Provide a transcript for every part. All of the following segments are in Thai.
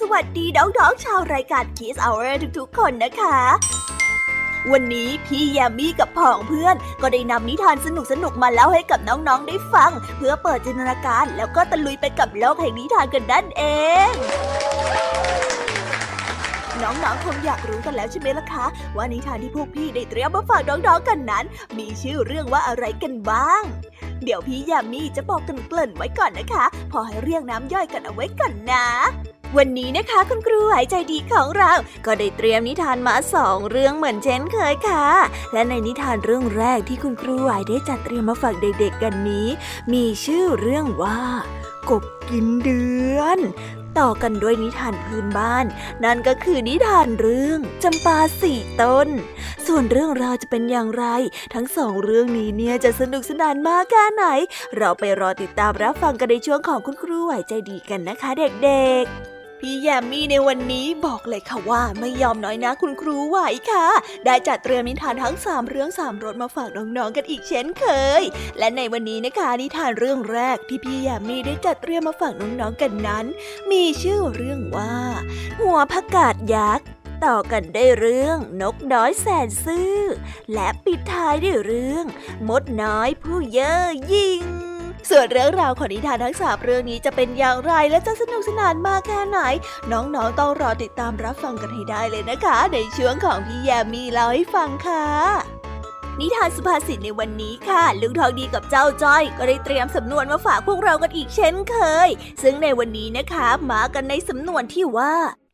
สวัสดีน้องๆชาวรายการ Kiss Hour ทุกๆ คนนะคะ วันนี้พี่แยมมี่กับพ่องเพื่อน ก็ได้นำนิทานสนุกๆมาเล่าให้กับน้องๆได้ฟัง เพื่อเปิดจินตนาการแล้วก็ตะลุยไปกับโลกแห่งนิทานกันนั่นเองน้องๆ คงอยากรู้กันแล้วใช่ไหมล่ะคะ ว่านิทานที่พวกพี่ได้เตรียมมาฝากน้องๆ กันนั้น มีชื่อเรื่องว่าอะไรกันบ้าง เดี๋ยวพี่ยามีจะบอกกันเกริ่นไว้ก่อนนะคะ พอให้เรียงน้ำย่อยกันเอาไว้ก่อนนะ วันนี้นะคะคุณครูหายใจดีของเรา ก็ได้เตรียมนิทานมาสองเรื่องเหมือนเช่นเคยค่ะ และในนิทานเรื่องแรกที่คุณครูหายได้จัดเตรียมมาฝากเด็กๆกันนี้ มีชื่อเรื่องว่า กบกินเดือน ต่อกันด้วยนิทานพื้นบ้าน นั่นก็คือนิทานเรื่องจำปาสี่ต้น ส่วนเรื่องราวจะเป็นอย่างไร ทั้งสองเรื่องนี้เนี่ยจะสนุกสนานมากแค่ไหน เราไปรอติดตามรับฟังกันในช่วงของคุณครูหายใจดีกันนะคะเด็กๆ พี่แยมมี่ในวันนี้บอกเลยค่ะว่าไม่ยอมน้อยนะคุณครูไหวค่ะ ได้จัดเตรียมนิทานทั้งสามเรื่องสามรสมาฝากน้องๆกันอีกเช่นเคย และในวันนี้นะคะนิทานเรื่องแรกที่พี่แยมมี่ได้จัดเตรียมมาฝากน้องๆกันนั้น มีชื่อเรื่องว่า หัวผักกาดยักษ์ต่อกันได้เรื่องนกน้อยแสนซื่อ และปิดท้ายด้วยเรื่อง มดน้อยผู้เย่อหยิ่ง ส่วนเรื่องราวของนิทานทั้งสามเรื่องนี้จะเป็นอย่างไรและจะสนุกสนานมากแค่ไหน น้องๆต้องรอติดตามรับฟังกันให้ได้เลยนะคะ ในช่วงของพี่แยมมีเล่าให้ฟังค่ะนิทานสุภาษิตในวันนี้ค่ะ ลุงทองดีกับเจ้าจ้อย ก็ได้เตรียมสำนวนมาฝากพวกเรากันอีกเช่นเคย ซึ่งในวันนี้นะคะมากันในสำนวนที่ว่า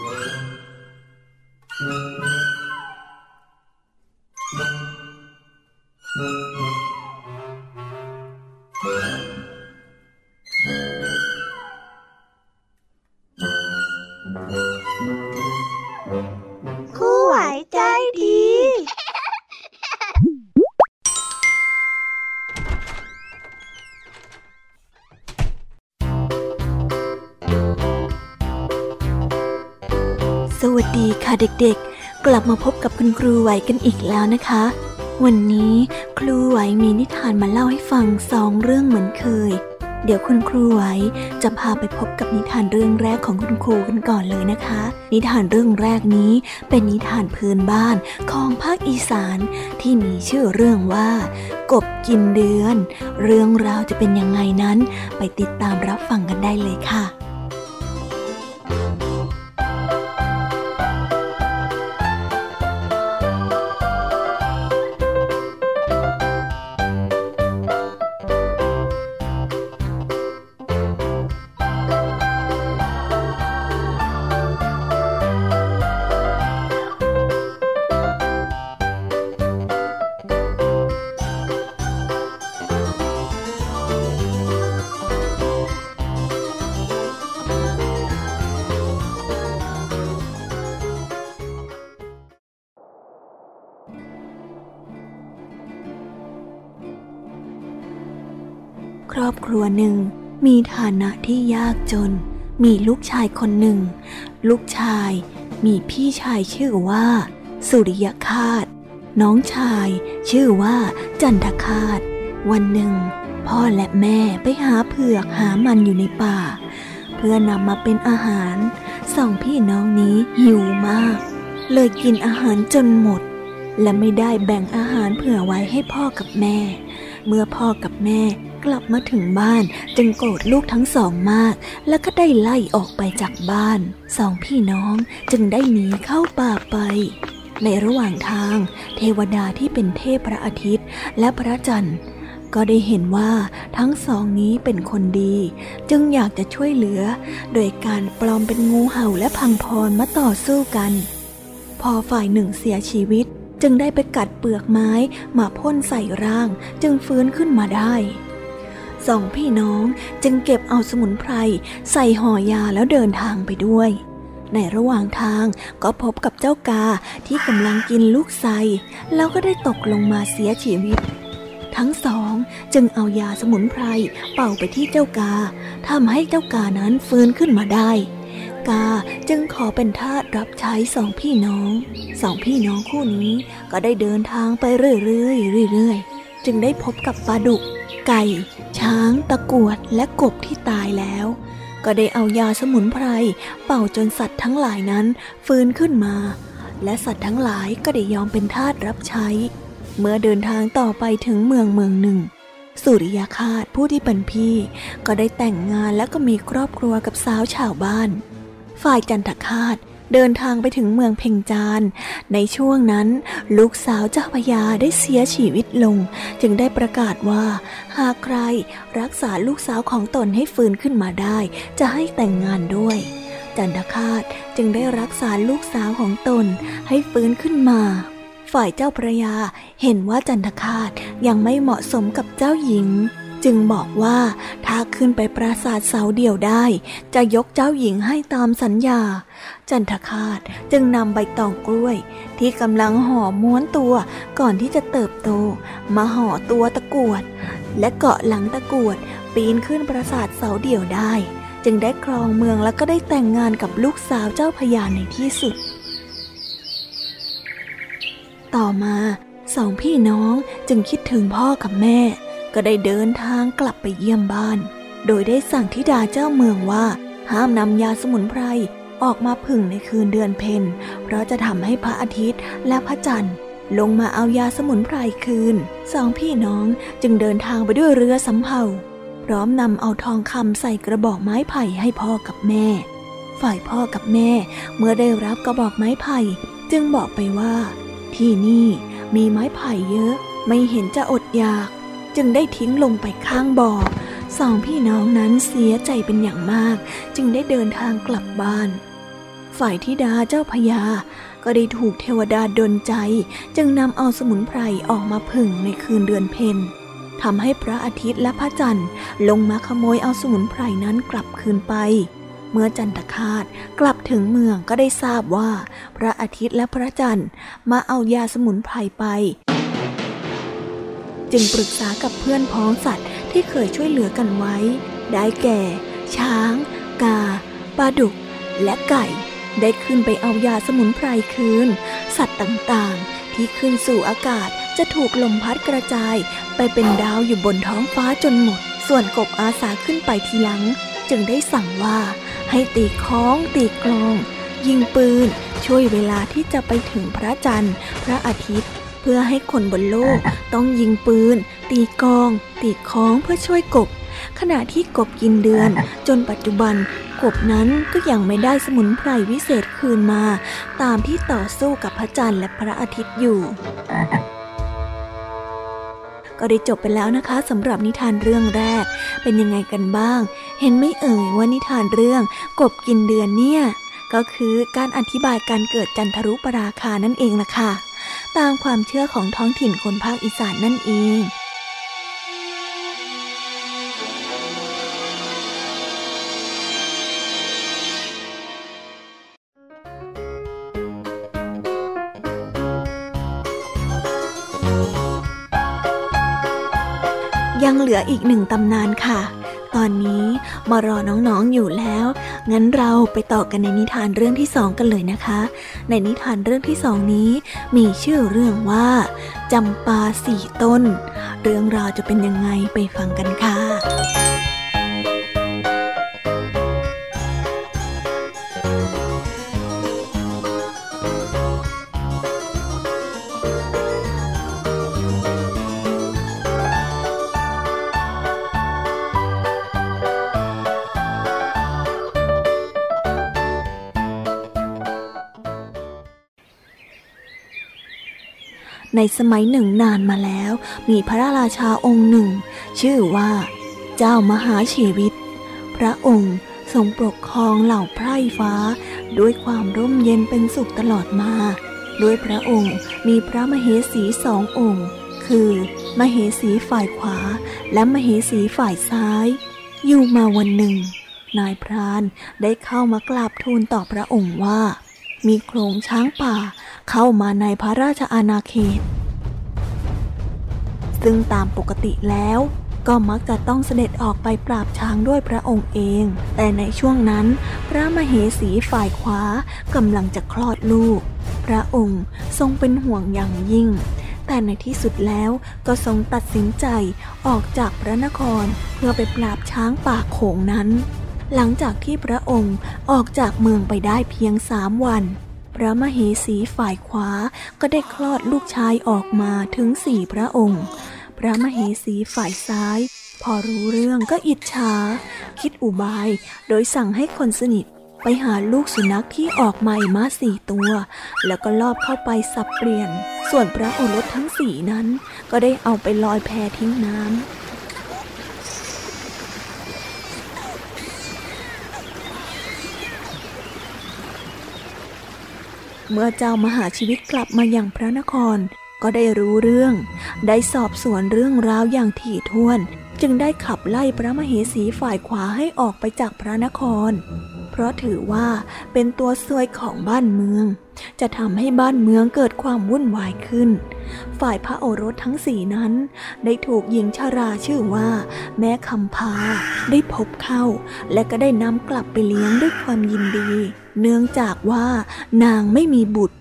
เด็กๆ กลับมาพบกับคุณครูไหวกันอีกแล้วนะคะ วันนี้ครูไหวมีนิทานมาเล่าให้ฟังสองเรื่องเหมือนเคย เดี๋ยวคุณครูไหวจะพาไปพบกับนิทานเรื่องแรกของคุณครูกันก่อนเลยนะคะ นิทานเรื่องแรกนี้เป็นนิทานพื้นบ้านของภาคอีสานที่มีชื่อเรื่องว่า กบกินเดือน เรื่องราวจะเป็นยังไงนั้น ไปติดตามรับฟังกันได้เลยค่ะ รอบครัวหนึ่ง มีฐานะที่ยากจน มีลูกชายคนหนึ่ง ลูกชาย มีพี่ชายชื่อว่า สุริยคาตน้องชาย ชื่อว่าจันทคาตวันหนึ่ง พ่อและแม่ไปหาเผือกหามันอยู่ในป่า เพื่อนำมาเป็นอาหารสองพี่น้องนี้หิวมาก เลยกินอาหารจนหมด และไม่ได้แบ่งอาหารเผื่อไว้ให้พ่อกับแม่ เมื่อพ่อกับแม่ กลับมาถึงบ้านจึงโกรธลูกทั้งสองมาก แล้วก็ได้ไล่ออกไปจากบ้าน สองพี่น้องจึงได้หนีเข้าป่าไป ในระหว่างทาง เทวดาที่เป็นเทพพระอาทิตย์และพระจันทร์ ก็ได้เห็นว่าทั้งสองนี้เป็นคนดี จึงอยากจะช่วยเหลือ โดยการปลอมเป็นงูเห่าและพังพรมาต่อสู้กัน พอฝ่ายหนึ่งเสียชีวิตจึงได้ไปกัดเปลือกไม้มาพ่นใส่ร่างจึงฟื้นขึ้นมาได้ สองพี่น้องจึงเก็บเอาสมุนไพรใส่ห่อยาแล้วเดินทางไปด้วย ในระหว่างทางก็พบกับเจ้ากาที่กำลังกินลูกไทรแล้วก็ได้ตกลงมาเสียชีวิต ทั้งสองจึงเอายาสมุนไพรเป่าไปที่เจ้ากาทำให้เจ้ากานั้นฟื้นขึ้นมาได้กาจึงขอเป็นทาสรับใช้สองพี่น้อง สองพี่น้องคู่นี้ก็ได้เดินทางไปเรื่อยๆเรื่อยๆ จึงได้พบกับปลาดุก ไก่ ช้าง ตะกวดและกบที่ตายแล้ว ก็ได้เอายาสมุนไพรเป่าจนสัตว์ทั้งหลายนั้นฟื้นขึ้นมา และสัตว์ทั้งหลายก็ได้ยอมเป็นทาสรับใช้ เมื่อเดินทางต่อไปถึงเมืองเมืองหนึ่ง สุริยคาตผู้ที่เป็นพี่ ก็ได้แต่งงานแล้วก็มีครอบครัวกับสาวชาวบ้าน ฝ่ายจันทคาต เดินทางไปถึงเมืองเพ่งจาน ในช่วงนั้น ลูกสาวเจ้าพญาได้เสียชีวิตลง จึงได้ประกาศว่า หากใครรักษาลูกสาวของตนให้ฟื้นขึ้นมาได้ จะให้แต่งงานด้วย จันทคาตจึงได้รักษาลูกสาวของตนให้ฟื้นขึ้นมาฝ่ายเจ้าพระยาเห็นว่าจันทคาตยังไม่เหมาะสมกับเจ้าหญิง จึงบอกว่าถ้าขึ้นไปปราสาทเสาเดี่ยวได้ จะยกเจ้าหญิงให้ตามสัญญา จันทคาตจึงนำใบตองกล้วย ที่กำลังห่อม้วนตัวก่อนที่จะเติบโต มาห่อตัวตะกวด และเกาะหลังตะกวด ปีนขึ้นปราสาทเสาเดี่ยวได้ จึงได้ครองเมืองแล้วก็ได้แต่งงานกับลูกสาวเจ้าพญาในที่สุด ต่อมาสองพี่น้องจึงคิดถึงพ่อกับแม่ ก็ได้เดินทางกลับไปเยี่ยมบ้าน โดยได้สั่งธิดาเจ้าเมืองว่า ห้ามนำยาสมุนไพรออกมาพึ่งในคืนเดือนเพ็ญเพราะจะทำให้พระอาทิตย์และพระจันทร์ลงมาเอายาสมุนไพรคืน สองพี่น้องจึงเดินทางไปด้วยเรือสำเภาพร้อมนำเอาทองคำใส่กระบอกไม้ไผ่ให้พ่อกับแม่ ฝ่ายพ่อกับแม่เมื่อได้รับกระบอกไม้ไผ่จึงบอกไปว่า ที่นี่มีไม้ไผ่เยอะ ไม่เห็นจะอดอยาก จึงได้ทิ้งลงไปข้างบ่อสองพี่น้องนั้นเสียใจเป็นอย่างมาก จึงได้เดินทางกลับบ้าน ฝ่ายธิดาเจ้าพญาก็ได้ถูกเทวดาดนใจ จึงนำเอาสมุนไพรออกมาผึ่งในคืนเดือนเพ็ญทำให้พระอาทิตย์และพระจันทร์ลงมาขโมยเอาสมุนไพรนั้นกลับคืนไป เมื่อจันทคาตกลับถึงเมืองก็ได้ทราบว่า พระอาทิตย์และพระจันทร์มาเอายาสมุนไพรไป จึงปรึกษากับเพื่อนพ้องสัตว์ที่เคยช่วยเหลือกันไว้ ได้แก่ ช้าง กาปลาดุก และไก่ ได้ขึ้นไปเอายาสมุนไพรคืน สัตว์ต่างๆ ที่ขึ้นสู่อากาศจะถูกลมพัดกระจาย ไปเป็นดาวอยู่บนท้องฟ้าจนหมด ส่วนกบอาสาขึ้นไปทีหลัง จึงได้สั่งว่าให้ตีค้องตีกลอง ยิงปืน ช่วยเวลาที่จะไปถึงพระจันทร์ พระอาทิตย์ เพื่อให้คนบนโลกต้องยิงปืน ตีกอง ตีค้องเพื่อช่วยกบ ขณะที่กบกินเดือน จนปัจจุบันกบนั้นก็ยังไม่ได้สมุนไพรวิเศษคืนมา ตามที่ต่อสู้กับพระจันทร์และพระอาทิตย์อยู่ก็ได้จบไปแล้วนะคะสำหรับนิทานเรื่องแรก เป็นยังไงกันบ้าง เห็นไม่เอ่ยว่านิทานเรื่องกบกินเดือนเนี่ย ก็คือการอธิบายการเกิดจันทรุปราคานั่นเองล่ะค่ะ ตามความเชื่อของท้องถิ่นคนภาคอีสานนั่นเองยังเหลืออีกหนึ่งตำนานค่ะ ตอนนี้มารอน้องๆอยู่แล้ว งั้นเราไปต่อกันในนิทานเรื่องที่สองกันเลยนะคะ ในนิทานเรื่องที่สองนี้ มีชื่อเรื่องว่าจำปาสี่ต้น เรื่องราวจะเป็นยังไงไปฟังกันค่ะ ในสมัยหนึ่งนานมาแล้ว มีพระราชาองค์หนึ่ง ชื่อว่า เจ้ามหาชีวิต พระองค์ทรงปกครองเหล่าไพร่ฟ้า ด้วยความร่มเย็นเป็นสุขตลอดมาด้วยพระองค์มีพระมเหสีสององค์ คือ มเหสีฝ่ายขวา และมเหสีฝ่ายซ้าย อยู่มาวันหนึ่ง นายพรานได้เข้ามากราบทูลต่อพระองค์ว่า มีโครงช้างป่า เข้ามาในพระราชอาณาเขต ซึ่งตามปกติแล้วก็มักจะต้องเสด็จออกไปปราบช้างด้วยพระองค์เอง แต่ในช่วงนั้น พระมเหสีฝ่ายขวากำลังจะคลอดลูก พระองค์ทรงเป็นห่วงอย่างยิ่ง แต่ในที่สุดแล้วก็ทรงตัดสินใจออกจากพระนครเพื่อไปปราบช้างป่าโขงนั้น หลังจากที่พระองค์ออกจากเมืองไปได้เพียงสามวัน พระมเหสีฝ่ายขวาก็ได้คลอดลูกชายออกมาถึงสี่พระองค์ พระมเหสีฝ่ายซ้าย พอรู้เรื่องก็อิจฉาคิดอุบายโดยสั่งให้คนสนิทไปหาลูกสุนัขที่ออกใหม่มาสี่ตัว แล้วก็ลอบเข้าไปสับเปลี่ยน ส่วนพระโอรสทั้งสี่นั้น ก็ได้เอาไปลอยแพทิ้งน้ำ เมื่อเจ้ามหาชีวิตกลับมาอย่างพระนคร ก็ได้รู้เรื่อง ได้สอบสวนเรื่องราวอย่างถี่ถ้วน จึงได้ขับไล่พระมเหสีฝ่ายขวาให้ออกไปจากพระนคร เพราะถือว่าเป็นตัวซวยของบ้านเมือง จะทำให้บ้านเมืองเกิดความวุ่นวายขึ้น ฝ่ายพระโอรสทั้งสี่นั้น ได้ถูกหญิงชาราชื่อว่า แม่คำพา ได้พบเข้า และก็ได้นำกลับไปเลี้ยงด้วยความยินดี เนื่องจากว่านางไม่มีบุตร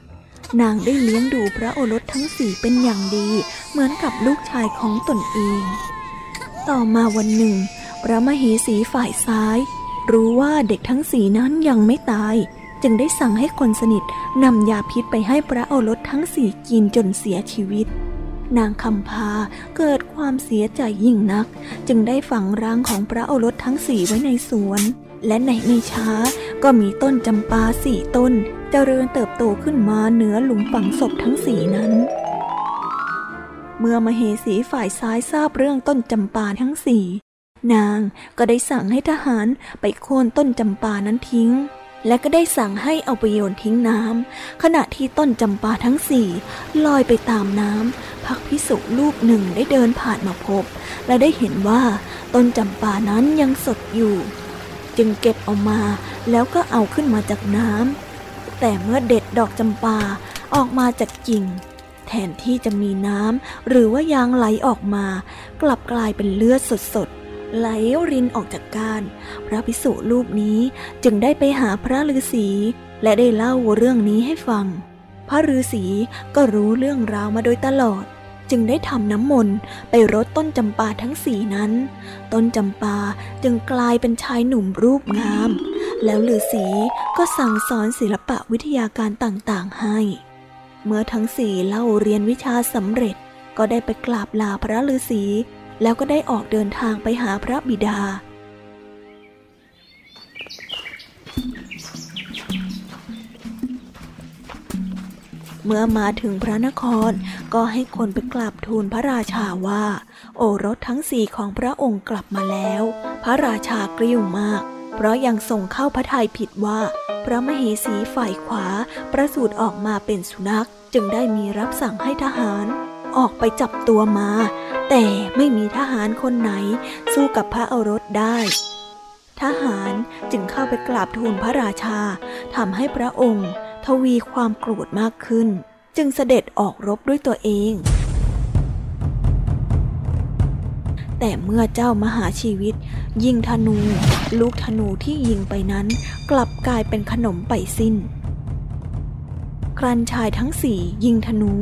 นางได้เลี้ยงดูพระโอรสทั้งสี่เป็นอย่างดี เหมือนกับลูกชายของตนเอง ต่อมาวันหนึ่ง พระมเหสีฝ่ายซ้าย รู้ว่าเด็กทั้งสี่นั้นยังไม่ตาย จึงได้สั่งให้คนสนิทนำยาพิษไปให้พระโอรสทั้งสี่กินจนเสียชีวิตนางคำพาเกิดความเสียใจยิ่งนัก จึงได้ฝังร่างของพระโอรสทั้งสี่ไว้ในสวน และในไม่ช้า ก็มีต้นจำปาสี่ต้นเจริญเติบโตขึ้นมาเหนือหลุมฝังศพทั้งสี่นั้น เมื่อมเหสีฝ่ายซ้ายทราบเรื่องต้นจำปาทั้งสี่นางก็ได้สั่งให้ทหารไปโค่นต้นจำปานั้นทิ้ง และก็ได้สั่งให้เอาไปโยนทิ้งน้ำขณะที่ต้นจำปาทั้งสี่ลอยไปตามน้ำพักพิสุลูกหนึ่งได้เดินผ่านมาพบ และได้เห็นว่าต้นจำปานั้นยังสดอยู่ จึงเก็บเอามา แล้วก็เอาขึ้นมาจากน้ำแต่เมื่อเด็ดดอกจำปาออกมาจากกิ่ง แทนที่จะมีน้ำหรือว่ายางไหลออกมา กลับกลายเป็นเลือดสดๆไหลรินออกจากก้าน พระพิสุรูปนี้จึงได้ไปหาพระฤาษีและได้เล่าเรื่องนี้ให้ฟัง พระฤาษีก็รู้เรื่องราวมาโดยตลอด จึงได้ทำน้ำมนต์ไปรดต้นจำปาทั้งสีนั้น ต้นจำปาจึงกลายเป็นชายหนุ่มรูปงาม แล้วฤาษีก็สั่งสอนศิลปะวิทยาการต่างๆให้ เมื่อทั้งสี่เล่าเรียนวิชาสำเร็จก็ได้ไปกราบลาพระฤาษีแล้วก็ได้ออกเดินทางไปหาพระบิดา เมื่อมาถึงพระนครก็ให้คนไปกราบทูลพระราชาว่า โอรสทั้งสี่ของพระองค์กลับมาแล้ว พระราชากริ้วมาก เพราะยังส่งเข้าพระทัยผิดว่า พระมเหสีฝ่ายขวาประสูติออกมาเป็นสุนัข จึงได้มีรับสั่งให้ทหาร ออกไปจับตัวมา แต่ไม่มีทหารคนไหน สู้กับพระโอรสได้ทหารจึงเข้าไปกราบทูลพระราชาทำให้พระองค์ วีความโกรธมากขึ้น จึงเสด็จออกรบด้วยตัวเอง แต่เมื่อเจ้ามหาชีวิต ยิงธนู ลูกธนูที่ยิงไปนั้น กลับกลายเป็นขนมไปสิ้น ครันชายทั้งสี่ยิงธนู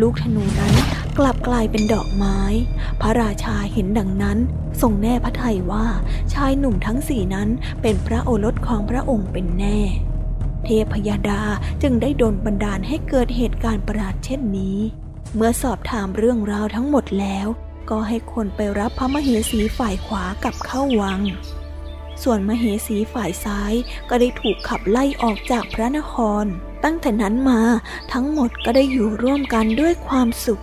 ลูกธนูนั้นกลับกลายเป็นดอกไม้ พระราชาเห็นดังนั้น ทรงแน่พระทัยว่าชายหนุ่มทั้งสี่นั้นเป็นพระโอรสของพระองค์เป็นแน่ เทพยดาจึงได้ดลบันดาลให้เกิดเหตุการณ์ประหลาดเช่นนี้ เมื่อสอบถามเรื่องราวทั้งหมดแล้ว ก็ให้คนไปรับพระมเหสีฝ่ายขวากับเข้าวัง ส่วนมเหสีฝ่ายซ้ายก็ได้ถูกขับไล่ออกจากพระนคร ตั้งแต่นั้นมาทั้งหมดก็ได้อยู่ร่วมกันด้วยความสุข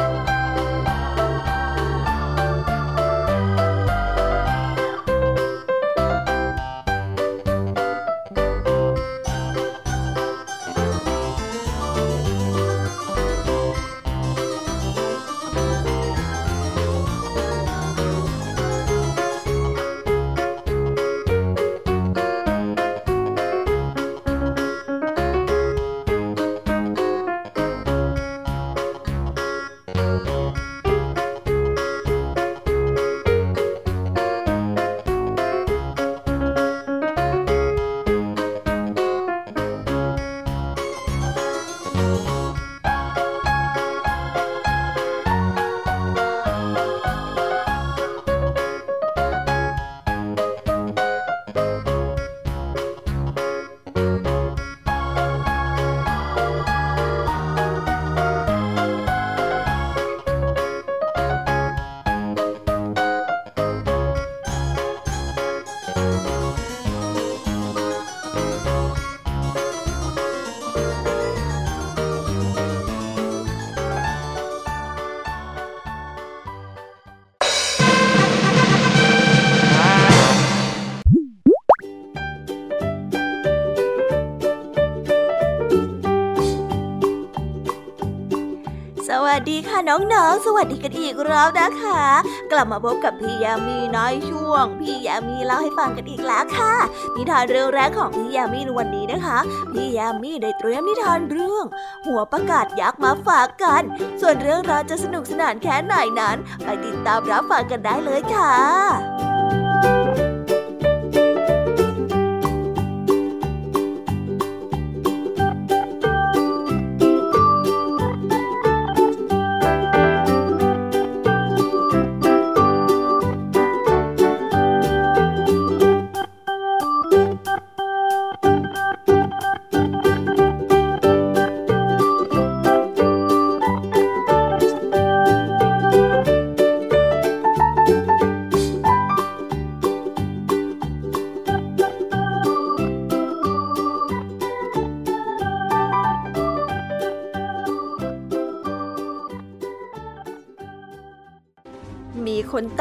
ดีค่ะน้องๆ สวัสดีกันอีกรอบนะคะ กลับมาพบกับพี่ยามีน้อยช่วง พี่ยามีเล่าให้ฟังกันอีกแล้วค่ะ นิทานเรื่องแรกของพี่ยามีในวันนี้นะคะ พี่ยามีได้เตรียมนิทานเรื่อง หัวประกาศยักษ์มาฝากกัน ส่วนเรื่องราวจะสนุกสนานแค่ไหนนั้น ไปติดตามรับฟังกันได้เลยค่ะ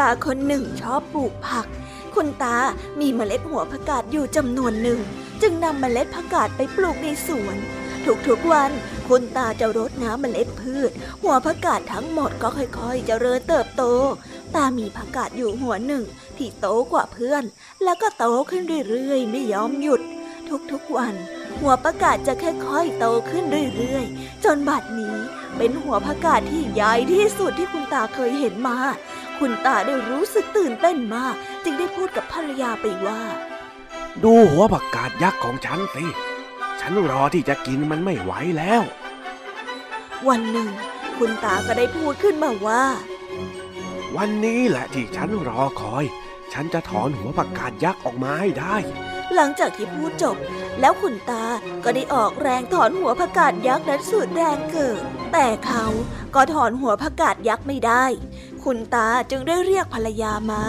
ตาคนหนึ่งชอบปลูกผัก คุณตามีเมล็ดหัวผักกาดอยู่จำนวนหนึ่ง จึงนำเมล็ดผักกาดไปปลูกในสวน ทุกๆวัน คุณตาจะรดน้ำเมล็ดพืช หัวผักกาดทั้งหมดก็ค่อยๆเจริญเติบโต ตามีผักกาดอยู่หัวหนึ่ง ที่โตกว่าเพื่อน แล้วก็โตขึ้นเรื่อยๆ ไม่ยอมหยุด ทุกๆวัน หัวผักกาดจะค่อยๆโตขึ้นเรื่อยๆ จนบัดนี้เป็นหัวผักกาดที่ใหญ่ที่สุดที่คุณตาเคยเห็นมา คุณตาได้รู้สึกตื่นเต้นมาก จึงได้พูดกับภรรยาไปว่า ดูหัวผักกาดยักษ์ของฉันสิ ฉันรอที่จะกินมันไม่ไหวแล้ว วันหนึ่ง คุณตาก็ได้พูดขึ้นมาว่า วันนี้แหละที่ฉันรอคอย ฉันจะถอนหัวผักกาดยักษ์ออกมาให้ได้ หลังจากที่พูดจบ แล้วคุณตาก็ได้ออกแรงถอนหัวผักกาดยักษ์นั้นสุดแรงเกิดแต่เขาก็ถอนหัวผักกาดยักษ์ไม่ได้ คุณตาจึงได้เรียกภรรยามา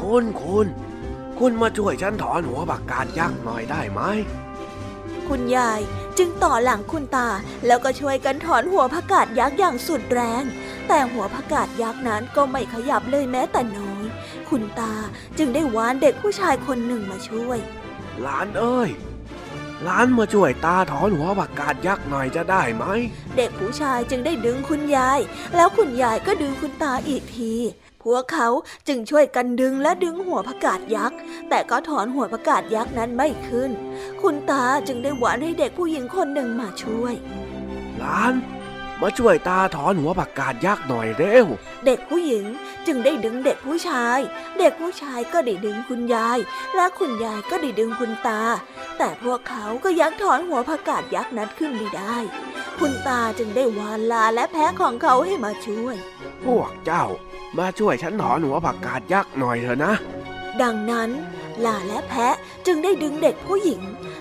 คุณคุณ คุณมาช่วยฉันถอนหัวบักกาดยักษ์หน่อยได้ไหม คุณยายจึงต่อหลังคุณตาแล้วก็ช่วยกันถอนหัวผักกาดยักษ์อย่างสุดแรง แต่หัวผักกาดยักษ์นั้นก็ไม่ขยับเลยแม้แต่น้อย คุณตาจึงได้วานเด็กผู้ชายคนหนึ่งมาช่วย หลานเอ้ย หลานมาช่วยตาถอนหัวผักกาดยักษ์หน่อยจะได้ไหม เด็กผู้ชายจึงได้ดึงคุณยาย แล้วคุณยายก็ดึงคุณตาอีกทีพวกเขาจึงช่วยกันดึงและดึงหัวผักกาดยักษ์ แต่ก็ถอนหัวผักกาดยักษ์นั้นไม่ขึ้น คุณตาจึงได้หวานให้เด็กผู้หญิงคนหนึ่งมาช่วย หลาน มาช่วยตาถอนหัวผักกาดยักษ์หน่อยเร็ว เด็กผู้หญิงจึงได้ดึงเด็กผู้ชาย เด็กผู้ชายก็ได้ดึงคุณยาย และคุณยายก็ได้ดึงคุณตา แต่พวกเขาก็ยังถอนหัวผักกาดยักษ์นั้นขึ้นไม่ได้ คุณตาจึงได้วานลาและแพ้ของเขาให้มาช่วย พวกเจ้ามาช่วยฉันถอนหัวผักกาดยักษ์หน่อยเถอะนะ ดังนั้น ลาและแพะจึงได้ดึงเด็กผู้หญิง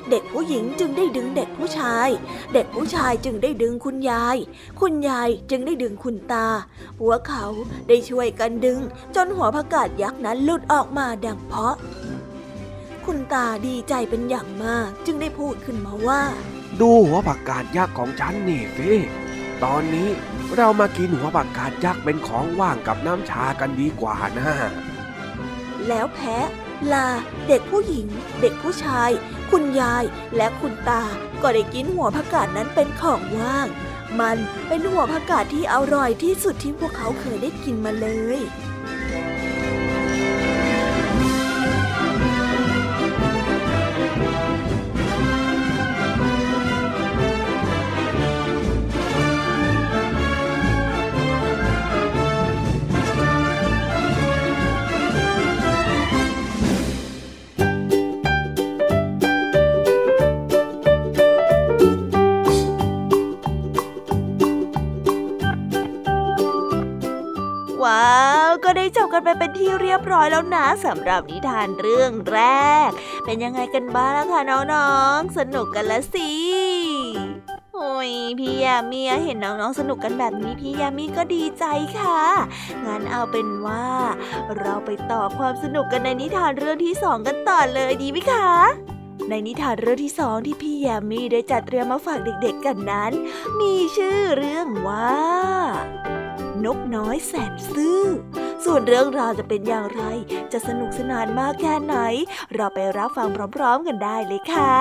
เด็กผู้หญิงจึงได้ดึงเด็กผู้ชาย เด็กผู้ชายจึงได้ดึงคุณยาย คุณยายจึงได้ดึงคุณตา พวกเขาได้ช่วยกันดึง จนหัวผักกาดยักษ์นั้นหลุดออกมาดังเพาะ คุณตาดีใจเป็นอย่างมาก จึงได้พูดขึ้นมาว่า ดูหัวผักกาดยักษ์ของฉันนี่สิตอนนี้เรามากินหัวผักกาดยักษ์เป็นของว่างกับน้ำชากันดีกว่านะแล้วแพะ ลา เด็กผู้หญิง เด็กผู้ชาย คุณยายและคุณตา ก็ได้กินหัวผักกาดนั้นเป็นของว่าง มันเป็นหัวผักกาดที่อร่อยที่สุดที่พวกเขาเคยได้กินมาเลย กันไปเป็นที่เรียบร้อยแล้วนะสำหรับนิทานเรื่องแรก เป็นยังไงกันบ้างล่ะคะน้องๆ สนุกกันละสิโอ้ยพี่ยามีเห็นน้องๆสนุกกันแบบนี้พี่ยามีก็ดีใจค่ะ งั้นเอาเป็นว่า เราไปต่อความสนุกกันในนิทานเรื่องที่สองกันต่อเลยดีไหมคะในนิทานเรื่องที่สองที่พี่ยามีได้จัดเตรียมมาฝากเด็กๆกันนั้น มีชื่อเรื่องว่า นกน้อยแสนซื่อ ส่วนเรื่องราวจะเป็นอย่างไร จะสนุกสนานมากแค่ไหน เราไปรับฟังพร้อมๆกันได้เลยค่ะ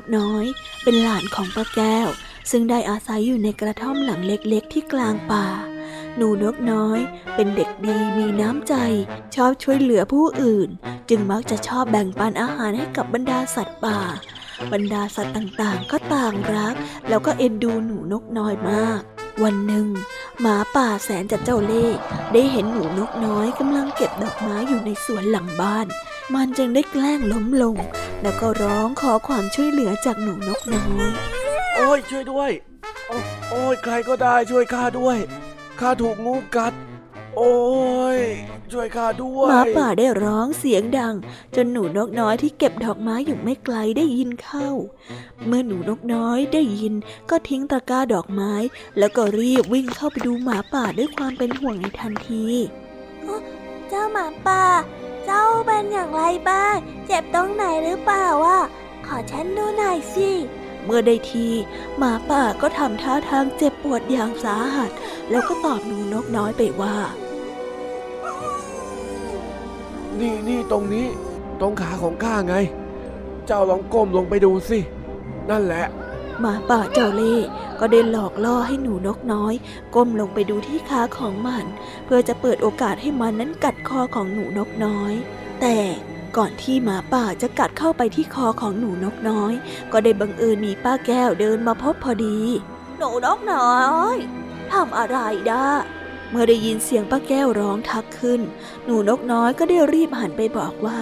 กน้อย เป็นหลานของป้าแก้ว ซึ่งได้อาศัยอยู่ในกระท่อมหลังเล็กๆ ที่กลางป่า หนูนกน้อย เป็นเด็กดีมีน้ำใจ ชอบช่วยเหลือผู้อื่น จึงมักจะชอบแบ่งปันอาหารให้กับบรรดาสัตว์ป่า บรรดาสัตว์ต่างๆ ก็ต่างรัก แล้วก็เอ็นดูหนูนกน้อยมากวันหนึ่ง หมาป่าแสนจัดเจ้าเล่ห์ได้เห็นหนูนกน้อยกำลังเก็บดอกไม้อยู่ในสวนหลังบ้าน มันจึงได้แกล้งล้มลง แล้วก็ร้องขอความช่วยเหลือจากหนูนกน้อย โอ้ยช่วยด้วย โอ้ยใครก็ได้ช่วยข้าด้วยข้าถูกงูกัด โอ้ยช่วยข้าด้วยหมาป่าได้ร้องเสียงดัง จนหนูนกน้อยที่เก็บดอกไม้อยู่ไม่ไกลได้ยินเข้า เมื่อหนูนกน้อยได้ยินก็ทิ้งตะกร้าดอกไม้ แล้วก็รีบวิ่งเข้าไปดูหมาป่าด้วยความเป็นห่วงในทันที เจ้าหมาป่า เจ้าเป็นอย่างไรบ้าง เจ็บตรงไหนหรือเปล่าวะขอฉันดูหน่อยสิ เมื่อได้ทีหมาป่าก็ทำท่าทางเจ็บปวดอย่างสาหัส แล้วก็ตอบหนูนกน้อยไปว่า นี่นี่ตรงนี้ ตรงขาของข้าไง เจ้าลองก้มลงไปดูสิ นั่นแหละ หมาป่าเจ้าเล่ก็ได้หลอกล่อให้หนูนกน้อย ก้มลงไปดูที่ขาของมัน เพื่อจะเปิดโอกาสให้มันนั้นกัดคอของหนูนกน้อย แต่ก่อนที่หมาป่าจะกัดเข้าไปที่คอของหนูนกน้อย ก็ได้บังเอิญมีป้าแก้วเดินมาพบพอดี หนูนกน้อยทำอะไรด้าเมื่อได้ยินเสียงป้าแก้วร้องทักขึ้น หนูนกน้อยก็ได้รีบหันไปบอกว่า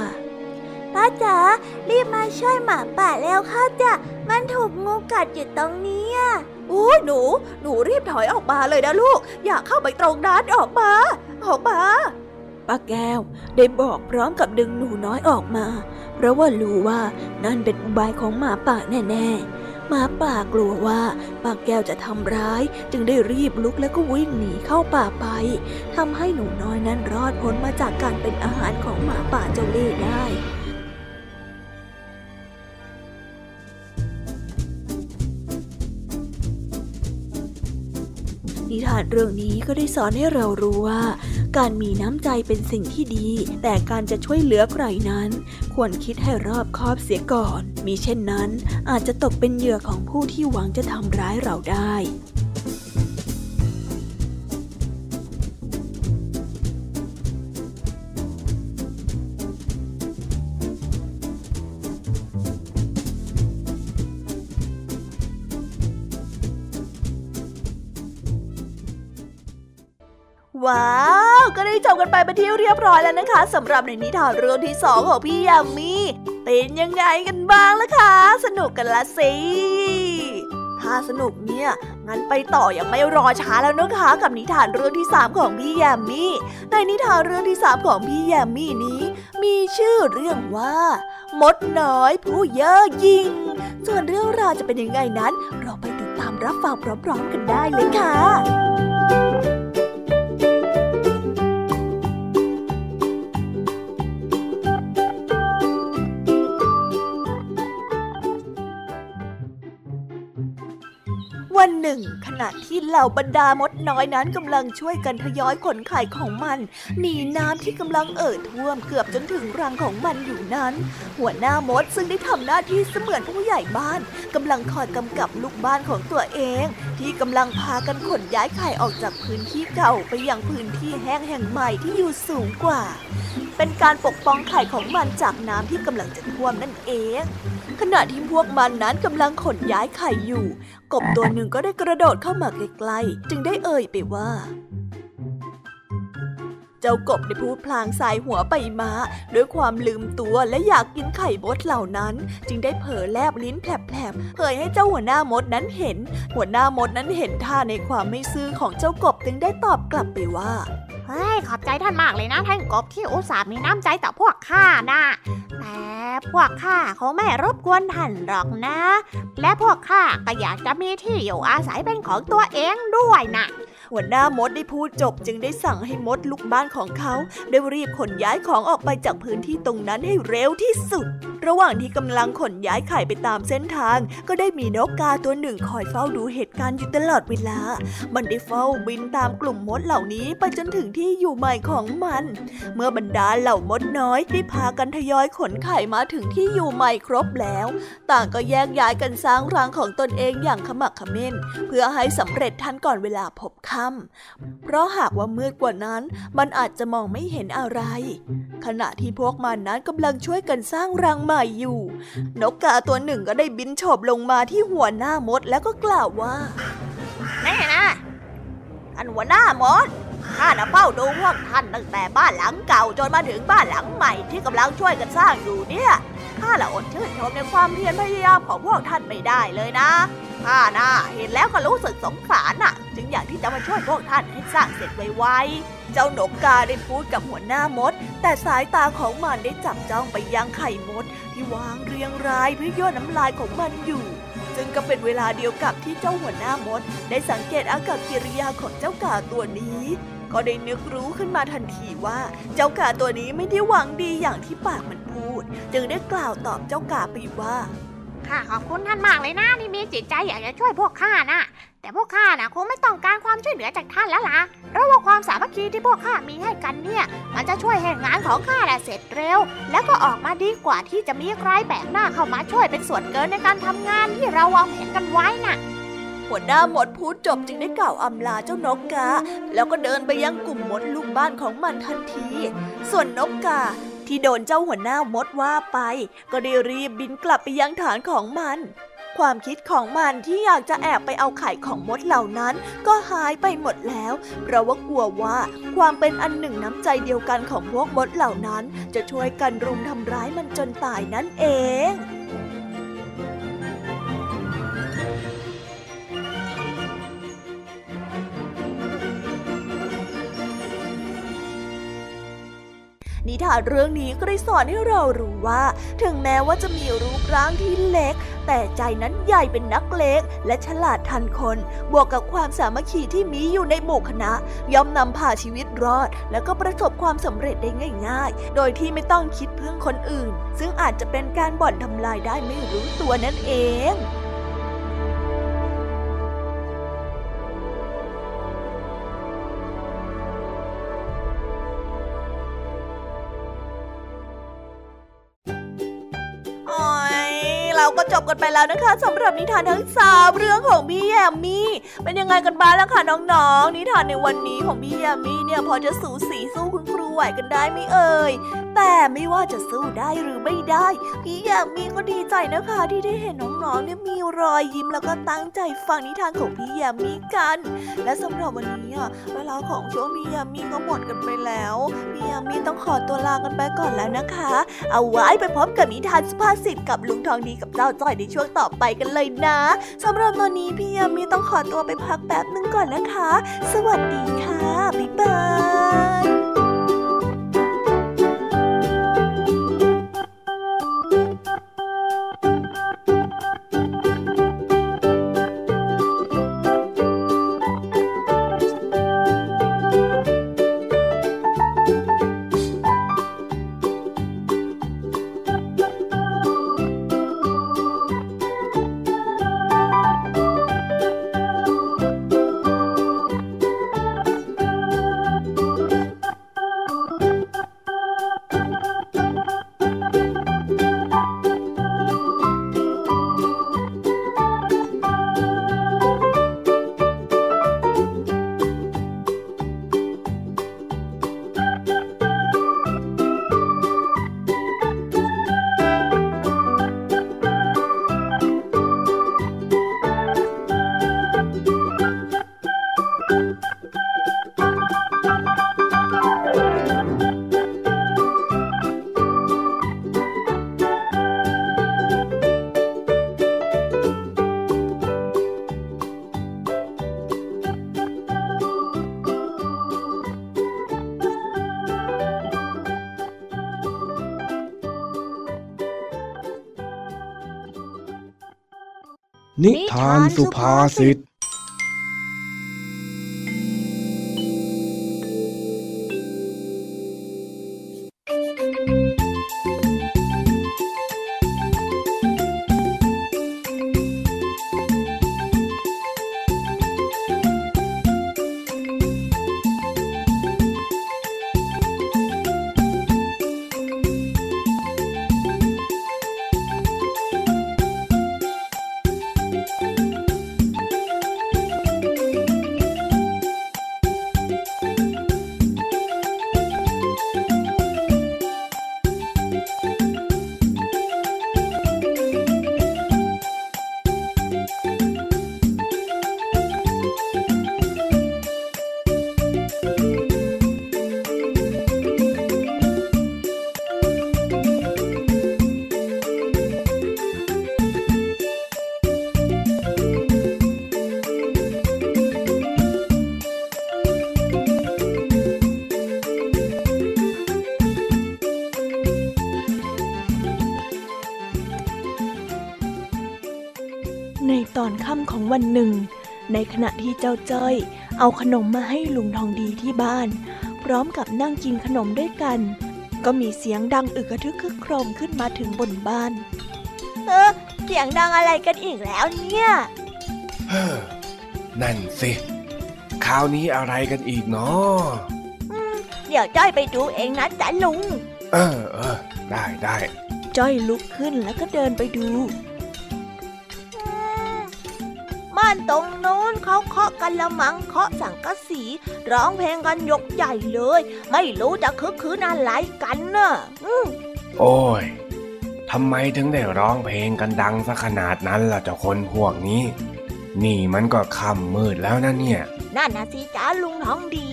ป้าจ๋ารีบมาช่วยหมาป่าแล้วค่ะจ้ะมันถูกงูกัดอยู่ตรงนี้โอ้ยหนู หนูรีบถอยออกมาเลยนะลูก อย่าเข้าไปตรงนั้นออกมา ออกมาป้าแก้วได้บอกพร้อมกับดึงหนูน้อยออกมา เพราะว่ารู้ว่านั่นเป็นอุบายของหมาป่าแน่ๆหมาป่ากลัวว่าป้าแก้วจะทำร้าย จึงได้รีบลุกแล้วก็วิ่งหนีเข้าป่าไปทำให้หนูน้อยนั้นรอดพ้นมาจากการเป็นอาหารของหมาป่าเจ้าเล่ห์ได้ นิทานเรื่องนี้ก็ได้สอนให้เรารู้ว่า การมีน้ำใจเป็นสิ่งที่ดี แต่การจะช่วยเหลือใครนั้น ควรคิดให้รอบคอบเสียก่อนมีเช่นนั้นอาจจะตกเป็นเหยื่อของผู้ที่หวังจะทำร้ายเราได้ ว้าว ก็ได้จบกันไปเป็นที่เรียบร้อยแล้วนะคะสำหรับในนิทานเรื่องที่สองของพี่ยามีเป็นยังไงกันบ้างล่ะคะ สนุกกันละสิ ถ้าสนุกเนี่ย งั้นไปต่ออยังไม่รอช้าแล้วนะคะ กับนิทานเรื่องที่สามของพี่ยามีในนิทานเรื่องที่สามของพี่ยามีนี้ มีชื่อเรื่องว่า มดน้อยผู้เย่อหยิ่งส่วนเรื่องราวจะเป็นยังไงนั้น เราไปติดตามรับฟังพร้อมๆกันได้เลยค่ะ วันหนึ่ง ขณะที่เหล่าบรรดามดน้อยนั้นกำลังช่วยกันทยอยขนไข่ของมันหนีน้ำที่กำลังเอ่อท่วมเกือบจนถึงรังของมันอยู่นั้น หัวหน้ามดซึ่งได้ทำหน้าที่เสมือนผู้ใหญ่บ้านกำลังคอยกำกับลูกบ้านของตัวเอง ที่กำลังพากันขนย้ายไข่ออกจากพื้นที่เก่าไปยังพื้นที่แห้งแห่งใหม่ที่อยู่สูงกว่า เป็นการปกป้องไข่ของมันจากน้ำที่กำลังจะท่วมนั่นเอง ขณะที่พวกมันนั้นกำลังขนย้ายไข่อยู่ กบตัวหนึ่งก็ได้กระโดดเข้ามาใกล้ๆ จึงได้เอ่ยไปว่า เจ้ากบได้พูดพลางสายหัวไปมา ด้วยความลืมตัวและอยากกินไข่มดเหล่านั้น จึงได้เผลอแลบลิ้นแผลบๆเผยให้เจ้าหัวหน้ามดนั้นเห็น หัวหน้ามดนั้นเห็นท่าในความไม่ซื่อของเจ้ากบจึงได้ตอบกลับไปว่า เฮ้ย ขอบใจท่านมากเลยนะท่านกบที่อุตส่าห์มีน้ำใจต่อพวกข้านะแต่พวกข้าเขาไม่รบกวนท่านหรอกนะ และพวกข้าก็อยากจะมีที่อยู่อาศัยเป็นของตัวเองด้วยนะ หัวหน้ามดได้พูดจบจึงได้สั่งให้มดลูกบ้านของเขา ได้รีบขนย้ายของออกไปจากพื้นที่ตรงนั้นให้เร็วที่สุด ระหว่างที่กำลังขนย้ายไข่ไปตามเส้นทาง ก็ได้มีนกกาตัวหนึ่งคอยเฝ้าดูเหตุการณ์อยู่ตลอดเวลา มันได้เฝ้าบินตามกลุ่มมดเหล่านี้ไปจนถึงที่อยู่ใหม่ของมัน เมื่อบรรดาเหล่ามดน้อยได้พากันทยอยขนไข่มาถึงที่อยู่ใหม่ครบแล้ว ต่างก็แยกย้ายกันสร้างรังของตนเองอย่างขมักขม้น เพื่อให้สำเร็จทันก่อนเวลาพบค่ำเพราะหากว่ามืดกว่านั้น มันอาจจะมองไม่เห็นอะไร ขณะที่พวกมันนั้นกำลังช่วยกันสร้างรังใหม่อยู่ นกกาตัวหนึ่งก็ได้บินโฉบลงมาที่หัวหน้ามดแล้วก็กล่าวว่าแน่นะท่านหัวหน้ามดข้าน่ะเฝ้าดูพวกท่านตั้งแต่บ้านหลังเก่าจนมาถึงบ้านหลังใหม่ที่กำลังช่วยกันสร้างอยู่เนี่ยข้าละอดชื่นชมในความเพียรพยายามของพวกท่านไม่ได้เลยนะ ข้าน่ะเห็นแล้วก็รู้สึกสงสารน่ะ จึงอยากที่จะมาช่วยพวกท่านให้สร้างเสร็จไวๆเจ้าหนกกาได้พูดกับหัวหน้ามด แต่สายตาของมันได้จับจ้องไปยังไข่มด ที่วางเรียงรายเพื่อย่อน้ำลายของมันอยู่ซึ่งก็เป็นเวลาเดียวกับที่เจ้าหัวหน้ามด ได้สังเกตอากับกิริยาของเจ้ากาตัวนี้ ก็ได้นึกรู้ขึ้นมาทันทีว่า เจ้ากาตัวนี้ไม่ได้หวังดีอย่างที่ปากมันพูด จึงได้กล่าวตอบเจ้ากาไปว่า ข้าขอบคุณท่านมากเลยนะที่มีจิตใจอยากจะช่วยพวกข้านะแต่พวกข้านะคงไม่ต้องการความช่วยเหลือจากท่านแล้วล่ะเพราะว่าความสามัคคีที่พวกข้ามีให้กันเนี่ย มันจะช่วยให้งานของข้าเสร็จเร็ว แล้วก็ออกมาดีกว่าที่จะมีใครแปลกหน้าเข้ามาช่วยเป็นส่วนเกินในการทำงานที่เราวางแผนกันไว้น่ะหัวหน้าหมดพูดจบจึงได้กล่าวอำลาเจ้านกกา แล้วก็เดินไปยังกลุ่มมดลูกบ้านของมันทันที ส่วนนกกา ที่โดนเจ้าหัวหน้ามดว่าไป ก็ได้รีบบินกลับไปยังฐานของมัน ความคิดของมันที่อยากจะแอบไปเอาไข่ของมดเหล่านั้น ก็หายไปหมดแล้ว เพราะว่ากลัวว่าความเป็นอันหนึ่งน้ำใจเดียวกันของพวกมดเหล่านั้น จะช่วยกันรุมทำร้ายมันจนตายนั่นเอง นิทานเรื่องนี้ก็ได้สอนให้เรารู้ว่า ถึงแม้ว่าจะมีรูปร่างที่เล็ก แต่ใจนั้นใหญ่เป็นนักเลงและฉลาดทันคน บวกกับความสามัคคีที่มีอยู่ในหมู่คณะ ย่อมนำพาชีวิตรอด แล้วก็ประสบความสำเร็จได้ง่าย ๆ โดยที่ไม่ต้องคิดพึ่งคนอื่น ซึ่งอาจจะเป็นการบ่อนทำลายได้ไม่รู้ตัวนั่นเอง กันไปแล้วนะคะสำหรับนิทานทั้งสามเรื่องของพี่แยมมี่เป็นยังไงกันบ้างล่ะคะน้องๆนิทานในวันนี้ของพี่แยมมี่เนี่ยพอจะสูสีสู้ คุณครูไหวกันได้ไหมเอ่ย แต่ไม่ว่าจะสู้ได้หรือไม่ได้ พี่แยมมีก็ดีใจนะคะ ที่ได้เห็นน้องๆเนี่ยมีรอยยิ้มแล้วก็ตั้งใจฟังนิทานของพี่แยมมีกัน และสำหรับวันนี้อะเวลาของช่วงพี่แยมมีก็หมดกันไปแล้ว พี่แยมมีต้องขอตัวลากันไปก่อนแล้วนะคะ เอาไว้ไปพบกับนิทานสุภาษิตกับลุงทองดีกับเจ้าจ้อยในช่วงต่อไปกันเลยนะสำหรับตอนนี้พี่ยามีต้องขอตัวไปพักแป๊บนึงก่อนนะคะ สวัสดีค่ะ บ๊ายบายานสุภาษิต ในขณะที่เจ้าจ้อย เอาขนมมาให้ลุงทองดีที่บ้าน พร้อมกับนั่งกินขนมด้วยกัน ก็มีเสียงดังอึกระทึกคึกโครมขึ้นมาถึงบนบ้าน เออเสียงดังอะไรกันอีกแล้วเนี่ยเฮ้อนั่นสิคราวนี้อะไรกันอีกเนาะเดี๋ยวจ้อยไปดูเองนะจ๊ะลุง เออเออได้ได้จ้อยลุกขึ้นแล้วก็เดินไปดูานตรงโน้นเขาเคาะกันละมังเคาะสังกะสี ร้องเพลงกันยกใหญ่เลย ไม่รู้จะคึกคืนอะไรกันเนอะโอ้ยททำไมถึงได้ร้องเพลงกันดังซะขนาดนั้นล่ะเจ้าคนพวกนี้ นี่มันก็ค่ำมืดแล้วนะเนี่ย นั่นนะสิจ้าลุงทองดี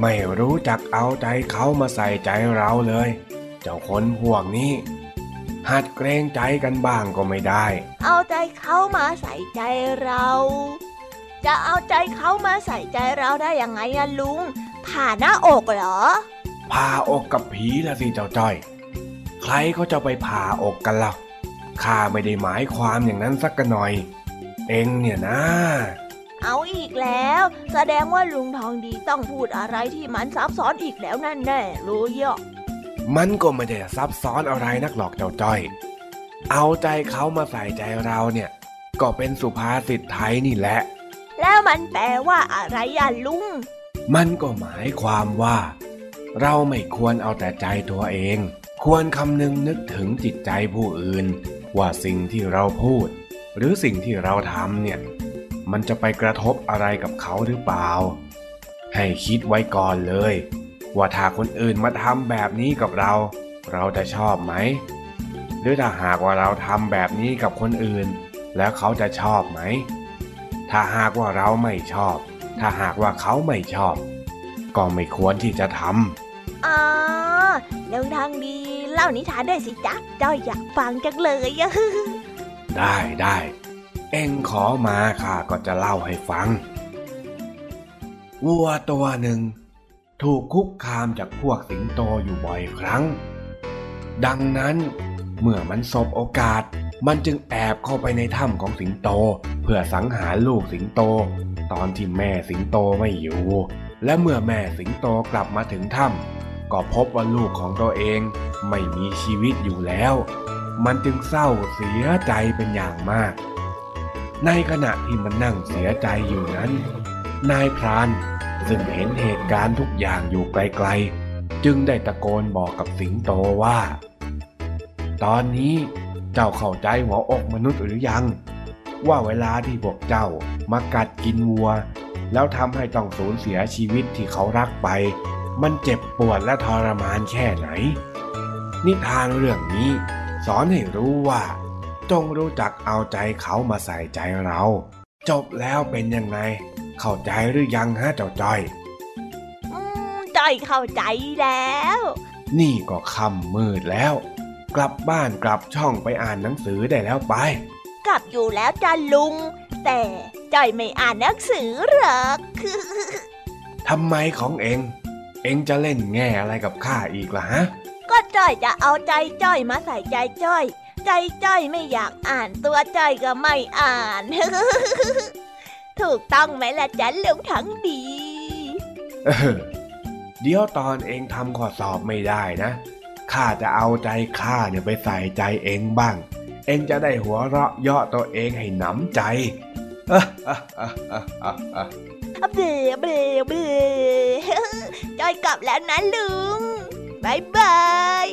ไม่รู้จักเอาใจเขามาใส่ใจเราเลย เจ้าคนพวกนี้ หัดเกรงใจกันบ้างก็ไม่ได้ เอาใจเขามาใส่ใจเรา จะเอาใจเขามาใส่ใจเราได้ยังไงอะลุง ผ่าหน้าอกเหรอ ผ่าอกกับผีละสิเจ้าจ้อย ใครเขาจะไปผ่าอกกันล่ะข้าไม่ได้หมายความอย่างนั้นสักหน่อย เองเนี่ยนะ เอาอีกแล้ว แสดงว่าลุงทองดีต้องพูดอะไรที่มันซับซ้อนอีกแล้วนั่นแน่รู้ยอะ มันก็ไม่ได้ซับซ้อนอะไรนักหรอกเจ้าจ้อย เอาใจเขามาใส่ใจเราเนี่ย ก็เป็นสุภาษิตไทยนี่แหละ แล้วมันแปลว่าอะไรอะลุง มันก็หมายความว่า เราไม่ควรเอาแต่ใจตัวเอง ควรคำนึงนึกถึงจิตใจผู้อื่น ว่าสิ่งที่เราพูด หรือสิ่งที่เราทำเนี่ย มันจะไปกระทบอะไรกับเขาหรือเปล่า ให้คิดไว้ก่อนเลย ว่าถ้าคนอื่นมาทำแบบนี้กับเรา เราจะชอบไหม หรือถ้าหากว่าเราทำแบบนี้กับคนอื่น แล้วเขาจะชอบไหม ถ้าหากว่าเราไม่ชอบ ถ้าหากว่าเขาไม่ชอบ ก็ไม่ควรที่จะทอ่าลุงทองดีเล่านิทานได้วยสิจ๊ะจ้อยอยากฟังจังเลยอะำได้ได้เอ็งขอมาข้าก็จะเล่าให้ฟัง วัวตัวหนึ่ง ถูกคุกคามจากพวกสิงโตอยู่บ่อยครั้ง ดังนั้นเมื่อมันสบโอกาส มันจึงแอบเข้าไปในถ้ำของสิงโต เพื่อสังหารลูกสิงโต ตอนที่แม่สิงโตไม่อยู่ และเมื่อแม่สิงโตกลับมาถึงถ้ำก็พบว่าลูกของตัวเองไม่มีชีวิตอยู่แล้ว มันจึงเศร้าเสียใจเป็นอย่างมาก ในขณะที่มันนั่งเสียใจอยู่นั้น นายพราน ซึ่งเห็นเหตุการณ์ทุกอย่างอยู่ไกลๆ จึงได้ตะโกนบอกกับสิงโตว่า ตอนนี้เจ้าเข้าใจหัวอกมนุษย์หรือยัง ว่าเวลาที่พวกเจ้ามากัดกินวัว แล้วทำให้ต้องสูญเสียชีวิตที่เขารักไป มันเจ็บปวดและทรมานแค่ไหน นิทานเรื่องนี้ สอนให้รู้ว่า จงรู้จักเอาใจเขามาใส่ใจเรา จบแล้วเป็นยังไง เข้าใจหรือยังฮะเจ้าจ้อยอืมจ้อยเข้าใจแล้ว นี่ก็ค่ำมืดแล้ว กลับบ้านกลับช่องไปอ่านหนังสือได้แล้วไป กลับอยู่แล้วจ้าลุง แต่จ้อยไม่อ่านหนังสือหรอกทำไมของเอง เองจะเล่นแง่อะไรกับข้าอีกล่ะฮะ ก็จ้อยจะเอาใจจ้อยมาใส่ใจจ้อย ใจจ้อยไม่อยากอ่านตัวจ้อยก็ไม่อ่าน ถูกต้องไหมล่ะจ๊ะลุงทั้งดีเออเดี๋ยวตอนเองทำข้อสอบไม่ได้นะ ข้าจะเอาใจข้าเนี่ยไปใส่ใจเองบ้าง เองจะได้หัวเราะเยาะตัวเองให้หนำใจเบเบเบจ้อยกลับแล้วนะลุงบายบาย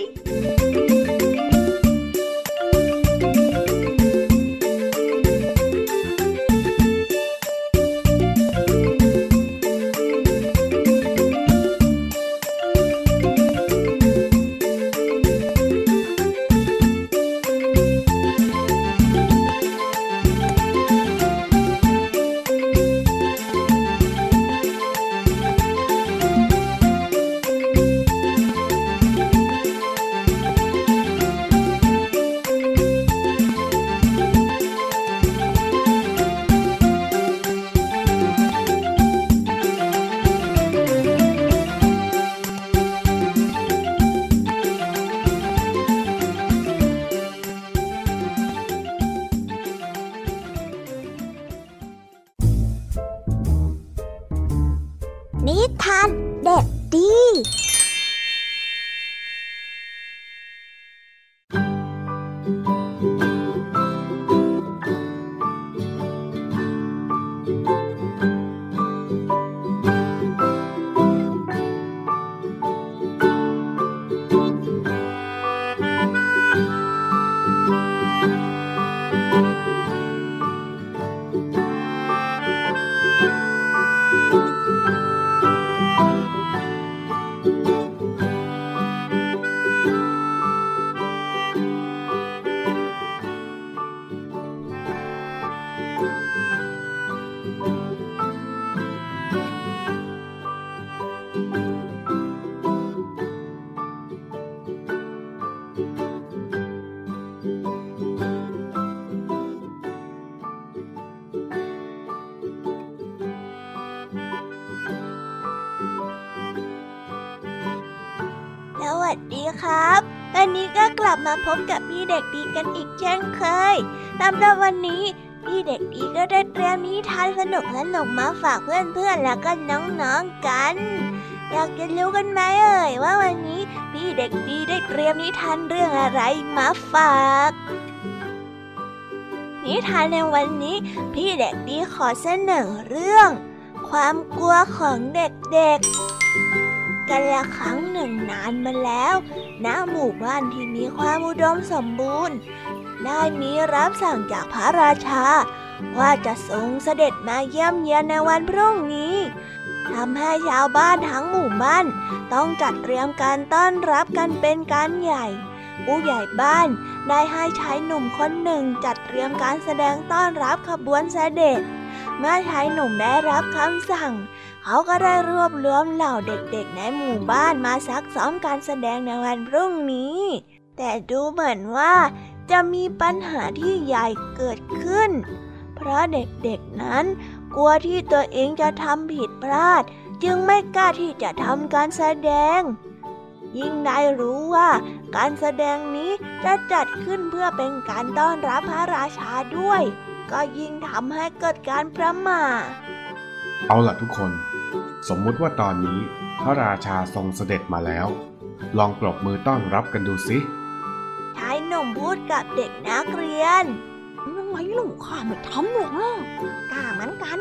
กันอีกเช่นเคยสำหรับวันนี้พี่เด็กดีก็ได้เตรียมนิทานสนุกสนุกมาฝากเพื่อนๆแล้วก็น้องๆกัน อยากจะรู้กันไหมเอ่ยว่าวันนี้พี่เด็กดีได้เตรียมนิทานเรื่องอะไรมาฝากนิทานในวันนี้พี่เด็กดีขอเสนอเรื่อง ความกลัวของเด็กๆ กันละครั้งหนึ่งนานมาแล้วณหมู่บ้านที่มีความอุดมสมบูรณ์ ได้มีรับสั่งจากพระราชา ว่าจะทรงเสด็จมาเยี่ยมเยียนในวันพรุ่งนี้ทำให้ชาวบ้านทั้งหมู่บ้าน ต้องจัดเตรียมการต้อนรับกันเป็นการใหญ่ ผู้ใหญ่บ้านได้ให้ชายหนุ่มคนหนึ่งจัดเตรียมการแสดงต้อนรับขบวนเสด็จ เมื่อชายหนุ่มได้รับคำสั่ง เขาก็ได้รวบรวมเหล่าเด็กๆในหมู่บ้านมาซักซ้อมการแสดงในวันพรุ่งนี้ แต่ดูเหมือนว่าจะมีปัญหาที่ใหญ่เกิดขึ้น เพราะเด็กๆนั้น กลัวที่ตัวเองจะทำผิดพลาด จึงไม่กล้าที่จะทำการแสดง ยิ่งได้รู้ว่าการแสดงนี้จะจัดขึ้นเพื่อเป็นการต้อนรับพระราชาด้วย ก็ยิ่งทำให้เกิดการประมาทเอาล่ะทุกคน สมมุติว่าตอนนี้พระราชาทรงเสด็จมาแล้ว ลองปรบมือต้อนรับกันดูสิชายหนุ่มพูดกับเด็กนักเรียนทำไมลูกข้าไม่ทำหรอกนะกล้าเหมือนกัน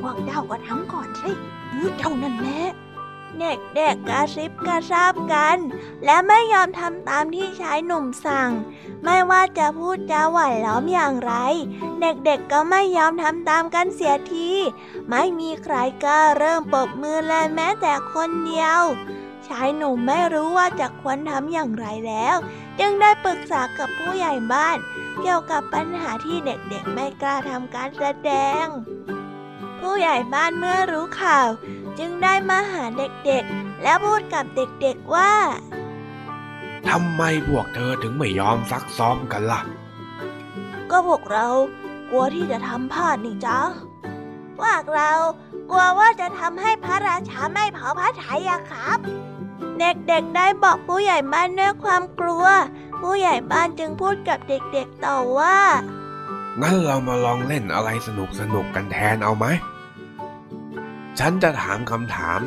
พวกเจ้าก็ทำก่อนสิเออเจ้านั่นแหละ เด็กๆกระซิบกระซาบกัน และไม่ยอมทำตามที่ชายหนุ่มสั่ง ไม่ว่าจะพูดจาหวานล้อมอย่างไร เด็กๆก็ไม่ยอมทำตามกันเสียที ไม่มีใครกล้าเริ่มปรบมือเลยแม้แต่คนเดียวชายหนุ่มไม่รู้ว่าจะควรทำอย่างไรแล้ว จึงได้ปรึกษากับผู้ใหญ่บ้าน เกี่ยวกับปัญหาที่เด็กๆไม่กล้าทำการแสดง ผู้ใหญ่บ้านเมื่อรู้ข่าว จึงได้มาหาเด็กๆ และพูดกับเด็กๆว่าทำไมพวกเธอถึงไม่ยอมซักซ้อมกันล่ะ ก็พวกเรากลัวที่จะทำพลาดนี่จ้าพวกเรากลัวว่าจะทำให้พระราชาไม่พอพระทัยอะครับ เด็กๆได้บอกผู้ใหญ่บ้านด้วยความกลัว ผู้ใหญ่บ้านจึงพูดกับเด็กๆต่อว่า งั้นเรามาลองเล่นอะไรสนุกสนุกๆกันแทนเอาไหม ฉันจะถามคำถาม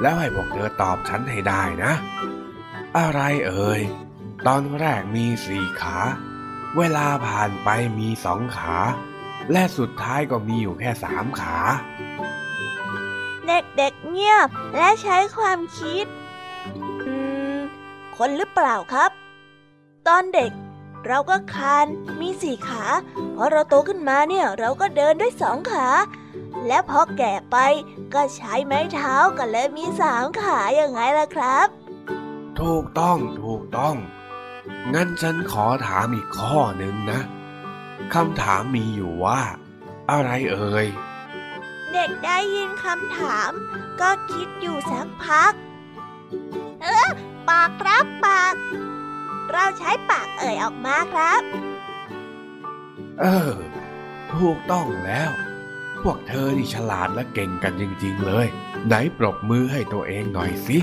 แล้วให้พวกเธอตอบฉันให้ได้นะ อะไรเอ่ย ตอนแรกมีสี่ขา เวลาผ่านไปมีสองขา และสุดท้ายก็มีอยู่แค่สามขา เด็กๆเงียบและใช้ความคิด อืม คนหรือเปล่าครับ ตอนเด็กเราก็คานมีสี่ขา พอเราโตขึ้นมาเนี่ย เราก็เดินด้วยสองขา และพอแก่ไปก็ใช้ไม้เท้ากันเลยมีสามขาอย่างไงล่ะครับ ถูกต้องถูกต้อง งั้นฉันขอถามอีกข้อหนึ่งนะคำถามมีอยู่ว่า อะไรเอ่ย เด็กได้ยินคำถาม ก็คิดอยู่สักพัก เออปากครับปาก เราใช้ปากเอ่ยออกมาครับ เออ ถูกต้องแล้ว พวกเธอนี่ฉลาดและเก่งกันจริงๆเลย ไหนปรบมือให้ตัวเองหน่อยสิ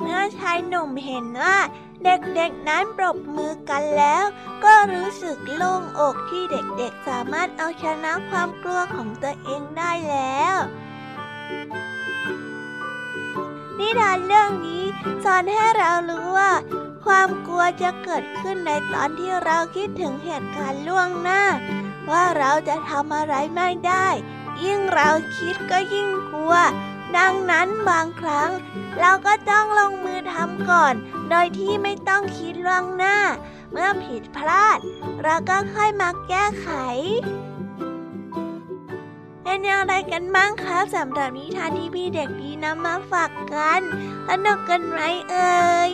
เมื่อชายหนุ่มเห็นว่าเด็กๆนั้นปรบมือกันแล้ว ก็รู้สึกโล่งอกที่เด็กๆสามารถเอาชนะความกลัวของตัวเองได้แล้ว นิทานเรื่องนี้สอนให้เรารู้ว่า ความกลัวจะเกิดขึ้นในตอนที่เราคิดถึงเหตุการณ์ล่วงหน้า ว่าเราจะทำอะไรไม่ได้ ยิ่งเราคิดก็ยิ่งกลัว ดังนั้นบางครั้ง เราก็ต้องลงมือทำก่อน โดยที่ไม่ต้องคิดล่วงหน้า เมื่อผิดพลาด เราก็ค่อยมาแก้ไขเป็นอย่างไรกันบ้างคะสำหรับนิทานที่พี่เด็กดีนำมาฝากกันสนุกกันไหมเอ่ย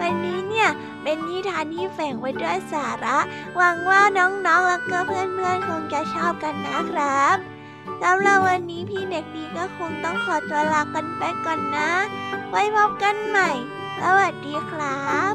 วันนี้เนี่ยเป็นนิทานที่แฝงไว้ด้วยสาระ หวังว่าน้องๆ และก็เพื่อนๆ คงจะชอบกันนะครับสำหรับวันนี้พี่เด็กดีก็คงต้องขอตัวลากันไปก่อนนะ ไว้พบกันใหม่ สวัสดีครับ